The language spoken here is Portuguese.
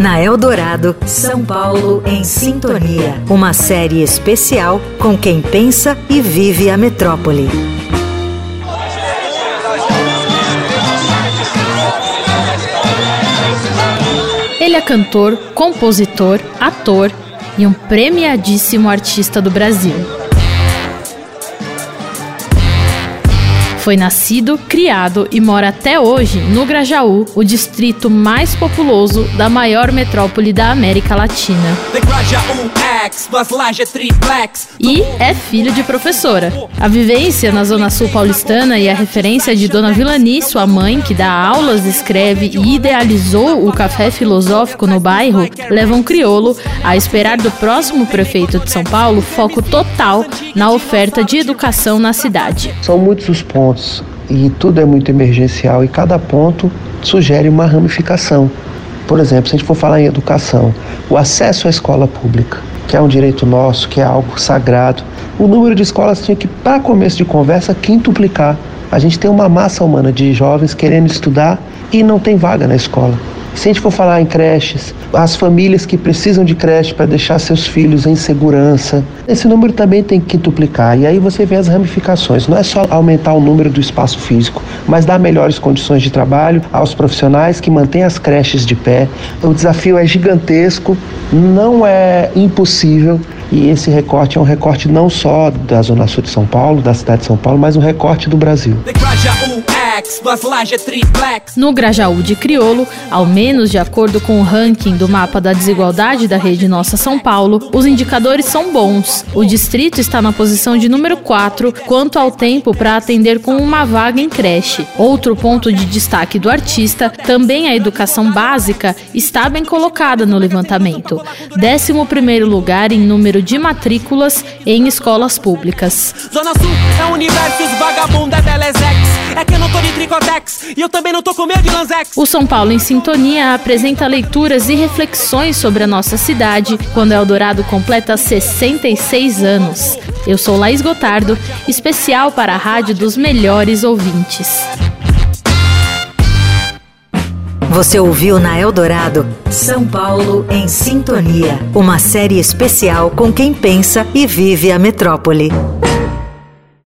Na Eldorado, São Paulo em Sintonia. Uma série especial com quem pensa e vive a metrópole. Ele é cantor, compositor, ator e um premiadíssimo artista do Brasil. Foi nascido, criado e mora até hoje no Grajaú, o distrito mais populoso da maior metrópole da América Latina. E é filho de professora. A vivência na Zona Sul paulistana e a referência de Dona Vilani, sua mãe, que dá aulas, escreve e idealizou o café filosófico no bairro, levam Criolo a esperar do próximo prefeito de São Paulo foco total na oferta de educação na cidade. São muitos os pontos e tudo é muito emergencial e cada ponto sugere uma ramificação. Por exemplo, se a gente for falar em educação, o acesso à escola pública, que é um direito nosso, que é algo sagrado, o número de escolas tinha que, para começo de conversa, quintuplicar. A gente tem uma massa humana de jovens querendo estudar e não tem vaga na escola. Se a gente for falar em creches, as famílias que precisam de creche para deixar seus filhos em segurança, esse número também tem que duplicar. E aí você vê as ramificações. Não é só aumentar o número do espaço físico, mas dar melhores condições de trabalho aos profissionais que mantêm as creches de pé. O desafio é gigantesco, não é impossível. E esse recorte é um recorte não só da Zona Sul de São Paulo, da cidade de São Paulo, mas um recorte do Brasil. No Grajaú de Criolo, ao menos de acordo com o ranking do mapa da desigualdade da rede Nossa São Paulo, os indicadores são bons. O distrito está na posição de número 4 quanto ao tempo para atender com uma vaga em creche. Outro ponto de destaque do artista, também a educação básica, está bem colocada no levantamento. 11 lugar em número de matrículas em escolas públicas. Zona Sul é o universo, e eu também não tô com medo de lanzex. O São Paulo em Sintonia apresenta leituras e reflexões sobre a nossa cidade quando Eldorado completa 66 anos. Eu sou Laís Gotardo, especial para a rádio dos melhores ouvintes. Você ouviu na Eldorado São Paulo em Sintonia, uma série especial com quem pensa e vive a metrópole.